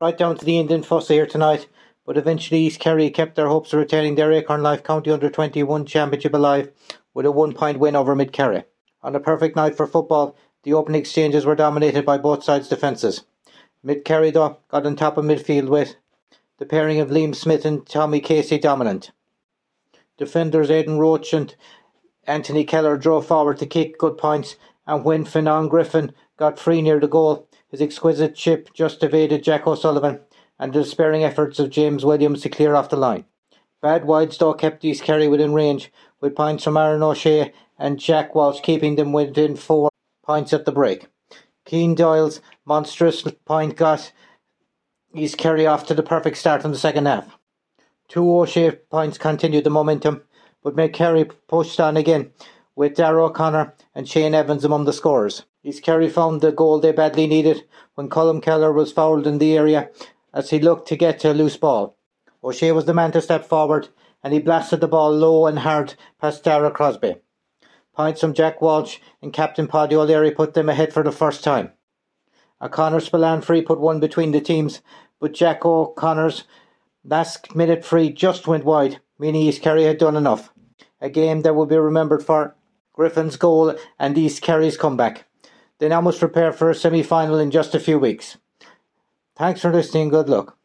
Right down to the end in Fossa here tonight, but eventually East Kerry kept their hopes of retaining their Acorn Life County Under 21 Championship alive with a one point win over Mid Kerry. On a perfect night for football, the opening exchanges were dominated by both sides' defences. Mid Kerry, though, got on top of midfield with the pairing of Liam Smith and Tommy Casey dominant. Defenders Aidan Roach and Anthony Keller drove forward to kick good points, and when Finan Griffin got free near the goal, his exquisite chip just evaded Jack O'Sullivan and the despairing efforts of James Williams to clear off the line. Bad wides kept East Kerry within range, with points from Aaron O'Shea and Jack Walsh keeping them within four points at the break. Keane Doyle's monstrous point got East Kerry off to the perfect start in the second half. Two O'Shea points continued the momentum, but Mid Kerry pushed on again, with Darragh O'Connor and Shane Evans among the scorers. East Kerry found the goal they badly needed when Colm Keller was fouled in the area as he looked to get a loose ball. O'Shea was the man to step forward and he blasted the ball low and hard past Dara Crosby. Points from Jack Walsh and Captain Paddy O'Leary put them ahead for the first time. O'Connor Spillane free put one between the teams, but Jack O'Connor's last minute free just went wide, meaning East Kerry had done enough. A game that will be remembered for Griffin's goal and East Kerry's comeback. They now must prepare for a semi final in just a few weeks. Thanks for listening. Good luck.